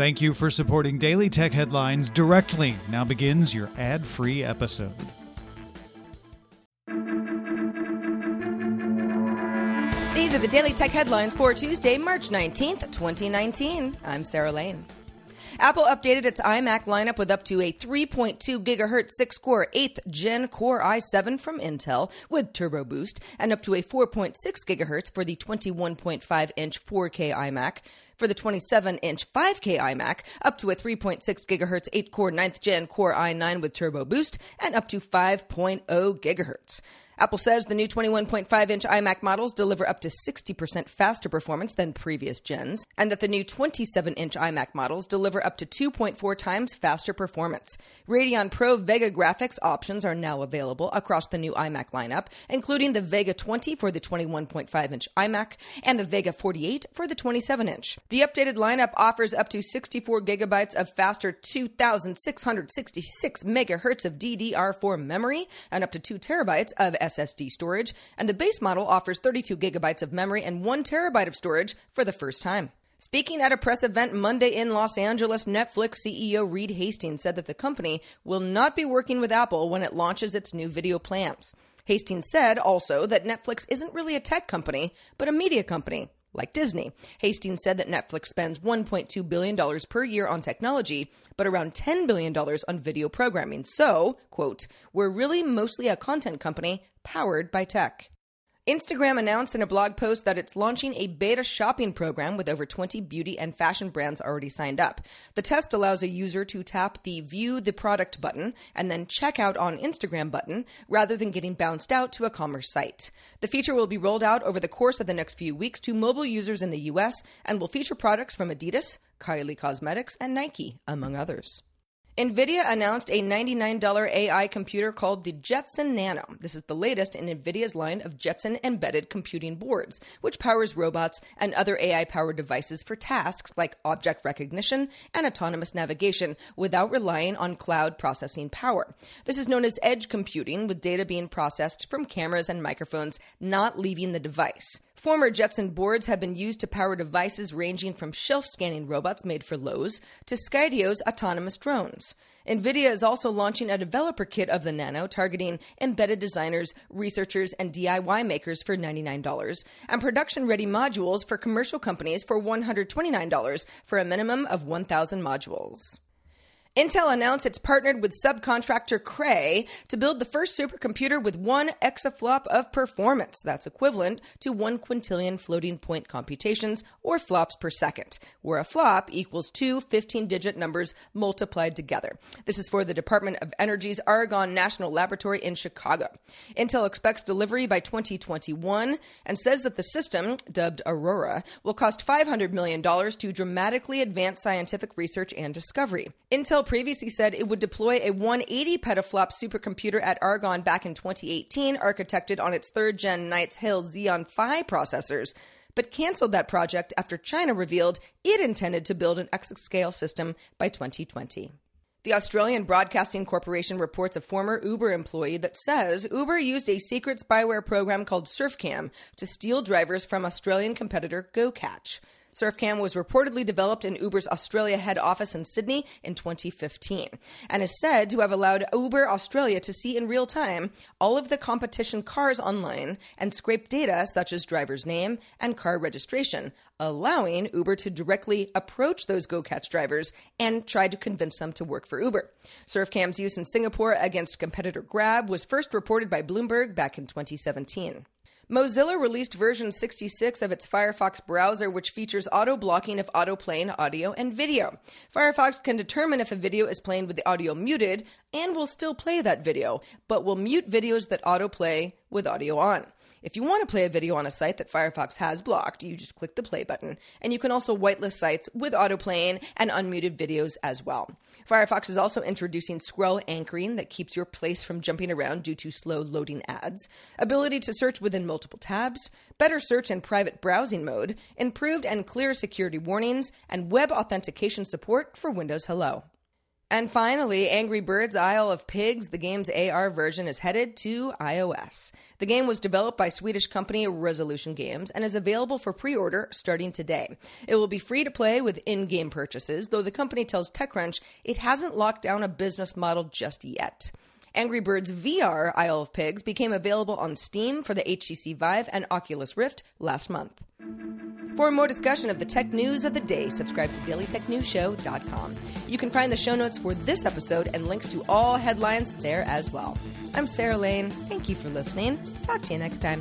Thank you for supporting Daily Tech Headlines directly. Now begins your ad free episode. These are the Daily Tech Headlines for Tuesday, March 19th, 2019. I'm Sarah Lane. Apple updated its iMac lineup with up to a 3.2 gigahertz 6 core 8th gen Core i7 from Intel with Turbo Boost and up to a 4.6 gigahertz for the 21.5 inch 4K iMac. For the 27 inch 5K iMac, up to a 3.6 gigahertz 8 core 9th gen Core i9 with Turbo Boost and up to 5.0 gigahertz. Apple says the new 21.5 inch iMac models deliver up to 60% faster performance than previous gens, and that the new 27 inch iMac models deliver up to 2.4 times faster performance. Radeon Pro Vega graphics options are now available across the new iMac lineup, including the Vega 20 for the 21.5 inch iMac and the Vega 48 for the 27 inch. The updated lineup offers up to 64 gigabytes of faster 2,666 megahertz of DDR4 memory and up to 2 terabytes of SSD storage, and the base model offers 32 gigabytes of memory and 1 terabyte of storage for the first time. Speaking at a press event Monday in Los Angeles, Netflix CEO Reed Hastings said that the company will not be working with Apple when it launches its new video plans. Hastings said also that Netflix isn't really a tech company, but a media company, like Disney. Hastings said that Netflix spends $1.2 billion per year on technology, but around $10 billion on video programming. So, quote, we're really mostly a content company powered by tech. Instagram announced in a blog post that it's launching a beta shopping program with over 20 beauty and fashion brands already signed up. The test allows a user to tap the View the Product button and then check out on Instagram button rather than getting bounced out to a commerce site. The feature will be rolled out over the course of the next few weeks to mobile users in the US and will feature products from Adidas, Kylie Cosmetics, and Nike, among others. NVIDIA announced a $99 AI computer called the Jetson Nano. This is the latest in NVIDIA's line of Jetson embedded computing boards, which powers robots and other AI powered devices for tasks like object recognition and autonomous navigation without relying on cloud processing power. This is known as edge computing, with data being processed from cameras and microphones not leaving the device. Former Jetson boards have been used to power devices ranging from shelf scanning robots made for Lowe's to Skydio's autonomous drones. NVIDIA is also launching a developer kit of the Nano targeting embedded designers, researchers, and DIY makers for $99, and production ready modules for commercial companies for $129 for a minimum of 1,000 modules. Intel announced it's partnered with subcontractor Cray to build the first supercomputer with one exaflop of performance. That's equivalent to one quintillion floating point computations, or flops per second, where a flop equals two 15 digit numbers multiplied together. This is for the Department of Energy's Argonne National Laboratory in Chicago. Intel expects delivery by 2021 and says that the system, dubbed Aurora, will cost $500 million to dramatically advance scientific research and discovery. Intel previously said it would deploy a 180 petaflop supercomputer at Argonne back in 2018, architected on its third gen Knights Hill Xeon Phi processors, but canceled that project after China revealed it intended to build an exascale system by 2020. The Australian Broadcasting Corporation reports a former Uber employee that says Uber used a secret spyware program called SurfCam to steal drivers from Australian competitor GoCatch. SurfCam was reportedly developed in Uber's Australia head office in Sydney in 2015 and is said to have allowed Uber Australia to see in real time all of the competition cars online and scrape data such as driver's name and car registration, allowing Uber to directly approach those GoCatch drivers and try to convince them to work for Uber. SurfCam's use in Singapore against competitor Grab was first reported by Bloomberg back in 2017. Mozilla released version 66 of its Firefox browser, which features auto blocking of autoplaying audio and video. Firefox can determine if a video is playing with the audio muted and will still play that video, but will mute videos that autoplay with audio on. If you want to play a video on a site that Firefox has blocked, you just click the play button. And you can also whitelist sites with autoplaying and unmuted videos as well. Firefox is also introducing scroll anchoring that keeps your place from jumping around due to slow loading ads, ability to search within multiple tabs, better search and private browsing mode, improved and clear security warnings, and web authentication support for Windows Hello. And finally, Angry Birds Isle of Pigs, the game's AR version, is headed to iOS. The game was developed by Swedish company Resolution Games and is available for pre order starting today. It will be free to play with in game purchases, though the company tells TechCrunch it hasn't locked down a business model just yet. Angry Birds VR Isle of Pigs became available on Steam for the HTC Vive and Oculus Rift last month. For more discussion of the tech news of the day, subscribe to dailytechnewsshow.com. You can find the show notes for this episode and links to all headlines there as well. I'm Sarah Lane. Thank you for listening. Talk to you next time.